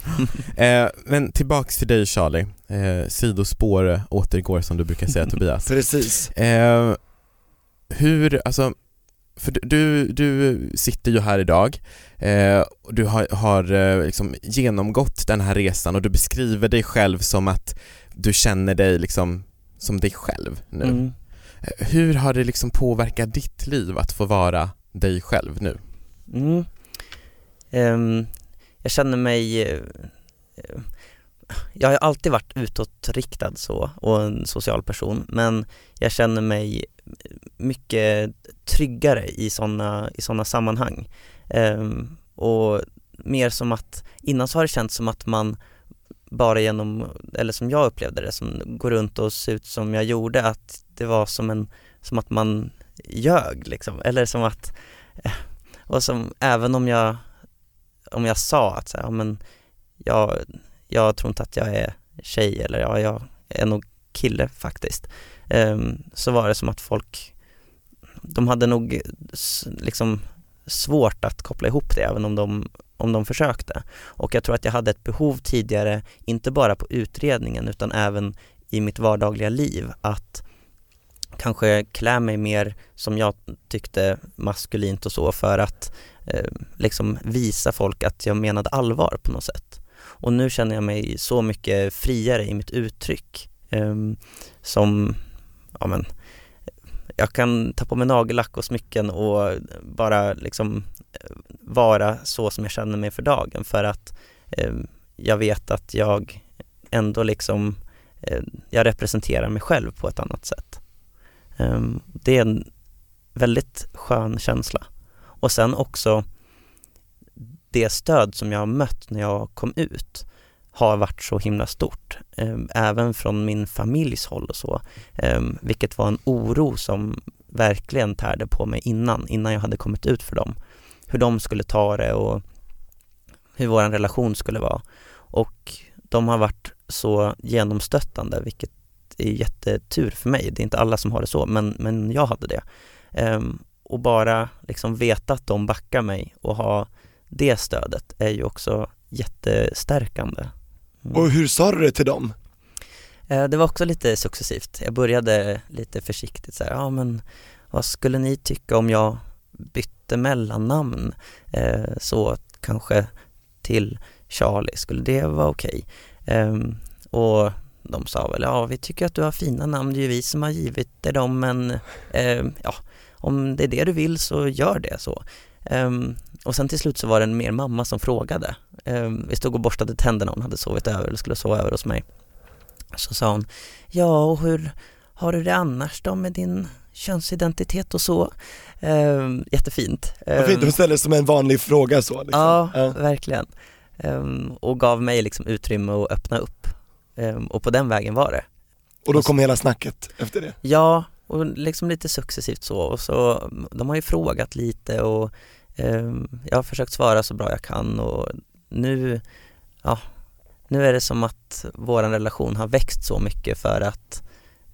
Speaker 3: Eh, men tillbaks till dig Charlie, eh, sidospår återgår som du brukar säga Tobias.
Speaker 4: Precis.
Speaker 3: Eh, hur, alltså, för du- du, sitter ju här idag eh, och du har, har eh, liksom genomgått den här resan och du beskriver dig själv som att du känner dig liksom som dig själv nu.
Speaker 2: Mm.
Speaker 3: Eh, Hur har det liksom påverkat ditt liv att få vara dig själv nu?
Speaker 2: Mm. Ehm, jag känner mig, eh, jag har alltid varit utåtriktad så och en social person men jag känner mig mycket tryggare i sådana i såna sammanhang. Ehm, och mer som att, innan så har det känts som att man bara genom, eller som jag upplevde det, som går runt och ser ut som jag gjorde, att det var som en, som att man ljög liksom, eller som att eh, och som, även om jag, om jag sa att så här, ja, men jag, jag tror inte att jag är tjej eller ja, jag är nog kille faktiskt. Ehm, så var det som att folk, de hade nog liksom svårt att koppla ihop det även om de, om de försökte. Och jag tror att jag hade ett behov tidigare, inte bara på utredningen utan även i mitt vardagliga liv att kanske klä mig mer som jag tyckte maskulint och så för att eh, liksom visa folk att jag menade allvar på något sätt. Och nu känner jag mig så mycket friare i mitt uttryck eh, som, ja men, jag kan ta på mig nagellack och smycken och bara liksom eh, vara så som jag känner mig för dagen för att eh, jag vet att jag ändå liksom, eh, jag representerar mig själv på ett annat sätt. Eh, det är en väldigt skön känsla. Och sen också det stöd som jag har mött när jag kom ut har varit så himla stort. Ehm, även från min familjs håll och så. Ehm, vilket var en oro som verkligen tärde på mig innan, innan jag hade kommit ut för dem. Hur de skulle ta det och hur vår relation skulle vara. Och de har varit så genomstöttande, vilket är jättetur för mig. Det är inte alla som har det så, men, men jag hade det. Ehm, och bara liksom veta att de backar mig och ha det stödet är ju också jättestärkande.
Speaker 4: Och hur sa du det till dem?
Speaker 2: Eh, det var också lite successivt. Jag började lite försiktigt så här, ja men vad skulle ni tycka om jag bytte mellannamn eh, så kanske till Charlie, skulle det vara okej? Ehm, och de sa väl, ja vi tycker att du har fina namn, det är ju vi som har givit dig dem men ehm, ja, om det är det du vill så gör det så. Ehm, Ehm, och sen till slut så var det en mer mamma som frågade. Ehm, vi stod och borstade tänderna, hon hade sovit över eller skulle sova över hos mig. Så sa hon, ja och hur har du det annars då med din könsidentitet och så? Ehm, jättefint.
Speaker 4: Vad fint,
Speaker 2: Ehm,
Speaker 4: hon ställer som en vanlig fråga så liksom.
Speaker 2: Ja,
Speaker 4: Ja.
Speaker 2: verkligen. Ehm, och gav mig liksom utrymme att öppna upp. Ehm, och på den vägen var det.
Speaker 4: Och då kom hela snacket efter det.
Speaker 2: Ja, och liksom lite successivt så. Och så de har ju frågat lite och ehm, jag har försökt svara så bra jag kan och nu, ja, nu är det som att vår relation har växt så mycket för att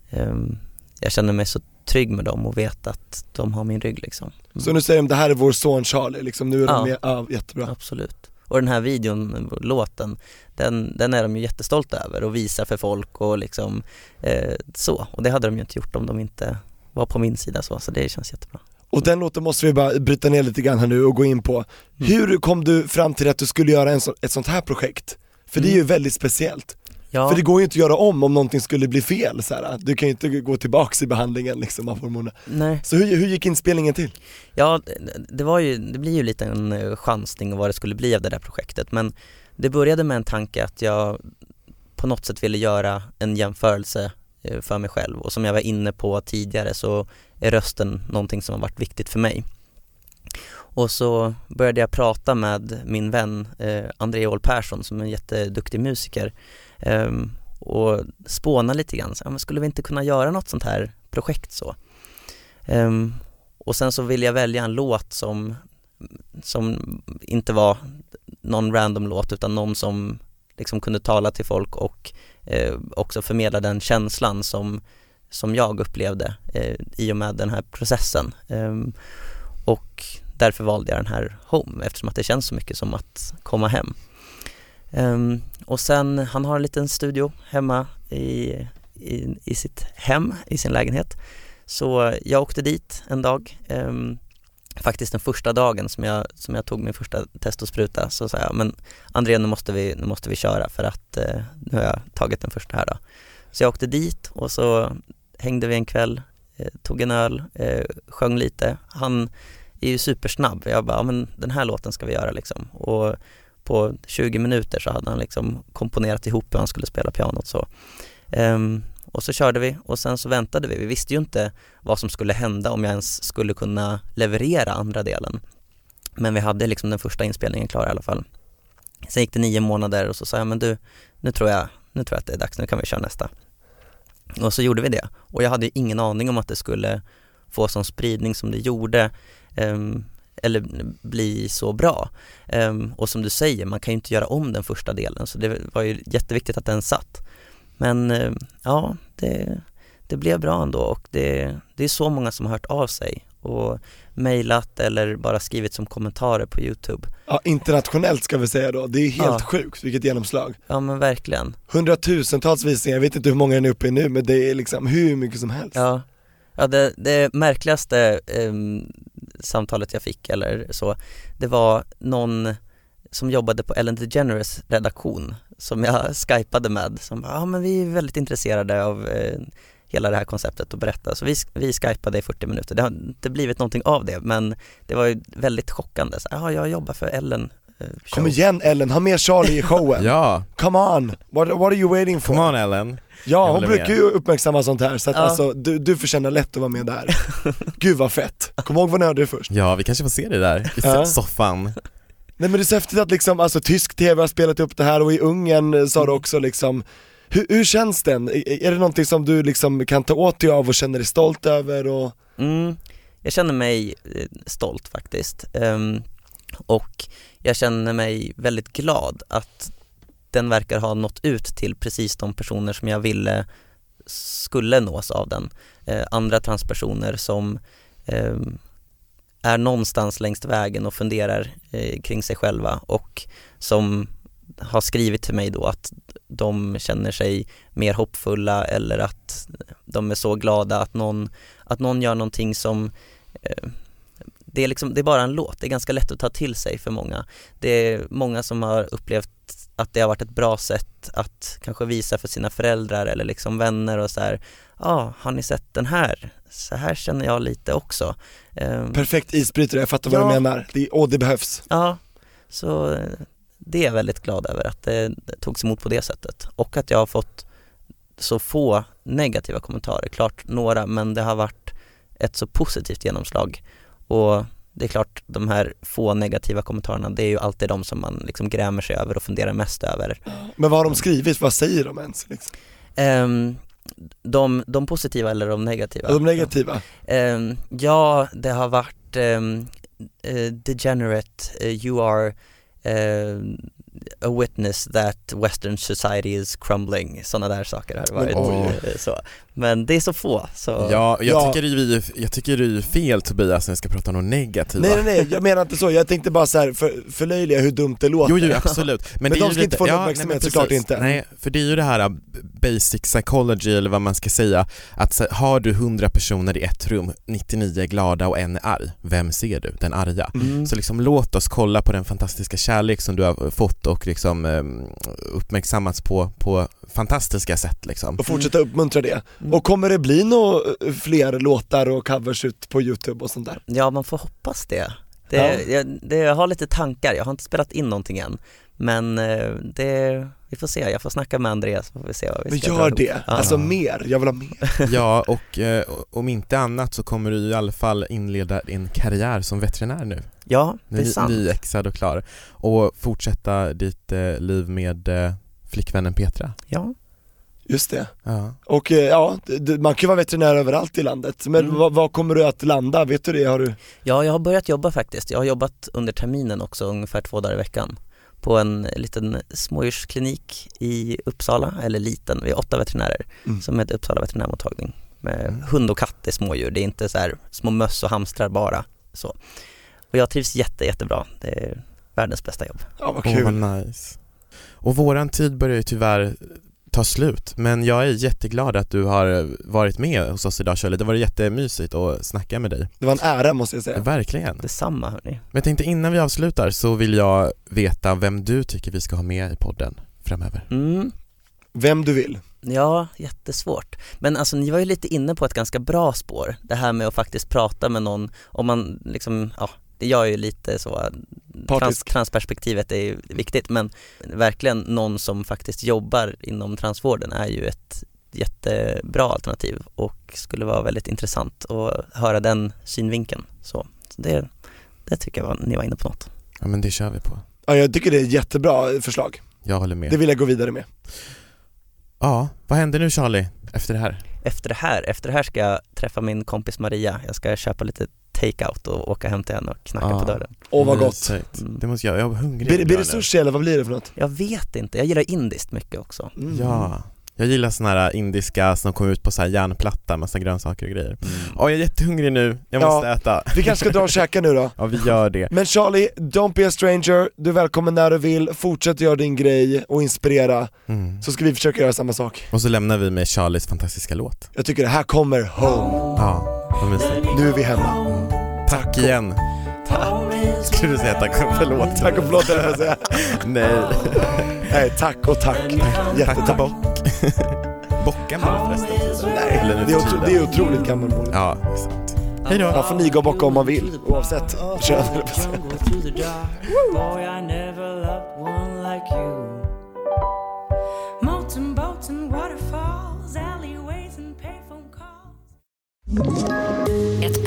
Speaker 2: ehm, jag känner mig så trygg med dem och vet att de har min rygg liksom. Mm.
Speaker 4: Så nu säger de det här är vår son Charlie, liksom nu är
Speaker 2: Ja.
Speaker 4: de med, ja jättebra.
Speaker 2: Absolut. Och den här videon, låten, den, den är de ju jättestolta över och visar för folk och liksom eh, så. Och det hade de ju inte gjort om de inte var på min sida så, så det känns jättebra.
Speaker 4: Och den låten måste vi bara bryta ner lite grann här nu och gå in på. Hur kom du fram till att du skulle göra en så, ett sånt här projekt? För det är ju väldigt speciellt.
Speaker 2: Ja,
Speaker 4: För det går ju inte att göra om om någonting skulle bli fel så här. Du kan ju inte gå tillbaks i behandlingen liksom av hormoner.
Speaker 2: nej.
Speaker 4: Så hur, hur gick inspelningen till?
Speaker 2: Ja, det- var ju, det blir ju lite en eh, chansning vad det skulle bli av det där projektet men det började med en tanke att jag på något sätt ville göra en jämförelse Eh, för mig själv och som jag var inne på tidigare så är rösten någonting som har varit viktigt för mig. Och så började jag prata med min vän eh, André Åhl Persson som är en jätteduktig musiker eh, och spåna lite grann, så, ja, skulle vi inte kunna göra något sånt här projekt så? Eh, och sen så ville jag välja en låt som, som inte var någon random låt utan någon som liksom kunde tala till folk och Eh, också förmedla den känslan som, som jag upplevde eh, i och med den här processen. Ehm, och därför valde jag den här Home eftersom att det känns så mycket som att komma hem. Ehm, och sen, han har en liten studio hemma i, i, i sitt hem, i sin lägenhet. Så jag åkte dit en dag ehm, faktiskt den första dagen som jag, som jag tog min första testospruta så sa jag, men André nu måste vi, nu måste vi köra för att eh, nu har jag tagit den första här då. Så jag åkte dit och så hängde vi en kväll, eh, tog en öl, eh, sjöng lite. Han är ju supersnabb. Jag bara, ja, men den här låten ska vi göra liksom. Och på 20 minuter så hade han liksom komponerat ihop hur han skulle spela pianot så. Ehm, och så körde vi och sen så väntade vi. Vi visste ju inte vad som skulle hända om jag ens skulle kunna leverera andra delen. Men vi hade liksom den första inspelningen klar i alla fall. Sen gick det nio månader och så sa jag, men du, nu tror jag, nu tror jag att det är dags, nu kan vi köra nästa. Och så gjorde vi det. Och jag hade ju ingen aning om att det skulle få sån spridning som det gjorde. um, eller bli så bra. Um, och som du säger, man kan ju inte göra om den första delen så det var ju jätteviktigt att den satt. Men eh, ja, det, det blev bra ändå och det, det är så många som har hört av sig och mejlat eller bara skrivit som kommentarer på Youtube.
Speaker 4: Ja, internationellt ska vi säga då, det är helt
Speaker 2: Ja.
Speaker 4: sjukt vilket genomslag.
Speaker 2: Ja men verkligen.
Speaker 4: Hundratusentals visningar, jag vet inte hur många den är uppe i nu men det är liksom hur mycket som helst.
Speaker 2: Ja, ja det, det märkligaste ehm, samtalet jag fick eller så, det var någon som jobbade på Ellen DeGeneres redaktion som jag skypade med som ja men vi är väldigt intresserade av eh, hela det här konceptet och berätta. Så vi, vi skypade i 40 minuter. Det har inte blivit någonting av det men det var ju väldigt chockande. Så, ja, jag jobbar för Ellen eh, show."
Speaker 4: Kom igen Ellen, ha med Charlie i showen.
Speaker 3: Ja,
Speaker 4: Come on, what, what are you waiting for?
Speaker 3: come on Ellen.
Speaker 4: Ja, hon brukar
Speaker 3: med.
Speaker 4: ju uppmärksamma sånt här så att
Speaker 2: Ja.
Speaker 4: alltså, du, du förtjänar lätt att vara med där. Gud vad fett. Kom ihåg vad ni hörde först.
Speaker 3: Ja, vi kanske får se det där i
Speaker 4: Ja.
Speaker 3: soffan.
Speaker 4: Nej men det är så häftigt att liksom, alltså tysk tv har spelat upp det här och i Ungern eh, sa du
Speaker 2: Mm.
Speaker 4: också liksom hur, hur känns den? Är, det någonting som du liksom kan ta åt dig av och känner dig stolt över? Och...
Speaker 2: Mm, jag känner mig eh, stolt faktiskt. Ehm, och jag känner mig väldigt glad att den verkar ha nått ut till precis de personer som jag ville skulle nås av den. Eh, andra transpersoner som ehm, är någonstans längs vägen och funderar eh, kring sig själva och som har skrivit till mig då att de känner sig mer hoppfulla eller att de är så glada att någon, att någon gör någonting som eh, det är, liksom, det är bara en låt, det är ganska lätt att ta till sig för många. Det är många som har upplevt att det har varit ett bra sätt att kanske visa för sina föräldrar eller liksom vänner och så här, ja, ah, har ni sett den här? Så här känner jag lite också. Ehm,
Speaker 4: Perfekt isbrytare, jag fattar vad
Speaker 2: Ja.
Speaker 4: du menar. Det, och det behövs.
Speaker 2: Ja, så eh, det är jag väldigt glad över att det togs emot på det sättet och att jag har fått så få negativa kommentarer, klart några men det har varit ett så positivt genomslag och det är klart de här få negativa kommentarerna det är ju alltid de som man liksom grämer sig över och funderar mest över.
Speaker 4: Men vad har de skrivit? Vad säger de ens? Liksom?
Speaker 2: Ehm, de, de positiva eller de negativa?
Speaker 4: De negativa?
Speaker 2: Ehm, ja, det har varit um, degenerate, eh, you are eh, a witness that western society is crumbling, sådana där saker har det varit.
Speaker 3: Oj.
Speaker 2: eh, så. Men det är så få, så
Speaker 3: Ja, jag,
Speaker 4: Ja.
Speaker 3: Tycker det är, jag tycker det är fel Tobias när vi ska prata om något negativa.
Speaker 4: Nej nej nej, jag menar inte så. Jag tänkte bara så här för, förlöjliga hur dumt det låter.
Speaker 3: Jo, jo absolut. Men,
Speaker 4: Men de
Speaker 3: ju
Speaker 4: ska inte
Speaker 3: lite,
Speaker 4: få någon
Speaker 3: ja, nej,
Speaker 4: uppmärksamhet,
Speaker 3: men
Speaker 4: såklart inte.
Speaker 3: Nej, för det är ju det här basic psychology eller vad man ska säga, att har du 100 personer i ett rum, 99 är glada och en är arg, vem ser du? Den arga.
Speaker 2: mm.
Speaker 3: Så liksom låt oss kolla på den fantastiska kärlek som du har fått och liksom um, uppmärksammats på, på fantastiska sätt liksom.
Speaker 4: Och fortsätta uppmuntra det.
Speaker 2: Mm.
Speaker 4: Och kommer det bli några fler låtar och covers ut på youtube och sånt där?
Speaker 2: Ja, man får hoppas det. Det,
Speaker 4: Ja.
Speaker 2: jag, det. Jag har lite tankar, jag har inte spelat in någonting än. Men eh, det, vi får se, jag får snacka med Andreas så får vi se vad vi
Speaker 4: Men
Speaker 2: ska
Speaker 4: gör
Speaker 2: ihop.
Speaker 4: det,
Speaker 2: Ja.
Speaker 4: alltså mer, jag vill ha mer.
Speaker 3: Ja, och eh, om inte annat så kommer du i alla fall inleda en karriär som veterinär nu.
Speaker 2: Ja, det är
Speaker 3: Ny,
Speaker 2: sant.
Speaker 3: nyexad och klar. Och fortsätta ditt eh, liv med eh, flickvännen Petra.
Speaker 2: Ja.
Speaker 4: Just det.
Speaker 3: Ja.
Speaker 4: Och eh, ja, man kan ju vara veterinär överallt i landet, men
Speaker 2: Mm.
Speaker 4: vad, vad kommer du att landa? Vet du det? Har du?
Speaker 2: Ja, jag har börjat jobba faktiskt. Jag har jobbat under terminen också ungefär två dagar i veckan på en liten smådjursklinik i Uppsala, eller liten, vi är åtta veterinärer
Speaker 4: Mm.
Speaker 2: som heter Uppsala veterinärmottagning med
Speaker 3: Mm.
Speaker 2: hund och katt är smådjur, det är inte så här små möss och hamstrar bara så. Och jag trivs jätte, jättebra, det är världens bästa jobb.
Speaker 4: Ja vad kul.
Speaker 3: vad nice. Och våran tid börjar ju tyvärr ta slut. Men jag är jätteglad att du har varit med hos oss idag Shirley. Det var jättemysigt att snacka med dig.
Speaker 4: Det var en ära måste jag säga.
Speaker 3: Verkligen.
Speaker 2: Detsamma hörni.
Speaker 3: Men jag tänkte innan vi avslutar så vill jag veta vem du tycker vi ska ha med i podden framöver.
Speaker 2: Mm.
Speaker 4: Vem du vill.
Speaker 2: Ja, jättesvårt. Men alltså ni var ju lite inne på ett ganska bra spår, det här med att faktiskt prata med någon, om man liksom, ja, det gör ju lite så, trans, transperspektivet är ju viktigt men verkligen någon som faktiskt jobbar inom transvården är ju ett jättebra alternativ och skulle vara väldigt intressant att höra den synvinkeln. Så, så det, det tycker jag var, ni var inne på något.
Speaker 3: Ja men det kör vi på.
Speaker 4: Ja, jag tycker det är ett jättebra förslag.
Speaker 3: Jag håller med.
Speaker 4: Det vill jag gå vidare med.
Speaker 3: Ja, vad händer nu Charlie efter det här?
Speaker 2: Efter det här, efter det här ska jag träffa min kompis Maria, jag ska köpa lite take-out och åka hem till henne och knacka
Speaker 3: Ah.
Speaker 2: på dörren.
Speaker 4: Åh vad gott.
Speaker 3: Mysigt.
Speaker 2: Mm.
Speaker 3: Det måste jag, jag är hungrig.
Speaker 4: Blir, blir det sushi eller vad blir det för något?
Speaker 2: Jag vet inte, jag gillar indiskt mycket också.
Speaker 4: Mm.
Speaker 3: Ja, jag gillar såna här indiska som kommer ut på så här järnplatta, massa grönsaker och grejer.
Speaker 2: Mm.
Speaker 3: Åh jag är jättehungrig nu, jag
Speaker 4: Ja.
Speaker 3: måste äta.
Speaker 4: Vi kanske ska dra och käka nu då.
Speaker 3: Ja vi gör det.
Speaker 4: Men Charlie, don't be a stranger, du är välkommen när du vill, fortsätt göra din grej och inspirera,
Speaker 3: Mm.
Speaker 4: så ska vi försöka göra samma sak.
Speaker 3: Och så lämnar vi med Charlies fantastiska låt.
Speaker 4: Jag tycker det här kommer home,
Speaker 3: Ja, vad mysigt.
Speaker 4: nu är vi hemma.
Speaker 3: Tack igen. Skulle du säga tack och förlåt?
Speaker 4: Tack och förlåt höll jag på att säga.
Speaker 3: Nej.
Speaker 4: Nej, tack och tack.
Speaker 3: Tack
Speaker 4: Jättetack.
Speaker 3: bock. Bockar man förresten?
Speaker 4: Nej,
Speaker 3: Eller nu
Speaker 4: det är, otro, det är otroligt gammalmodigt.
Speaker 3: Ja. Hej då.
Speaker 4: Man får niga och bocka om man vill, oavsett kön eller vad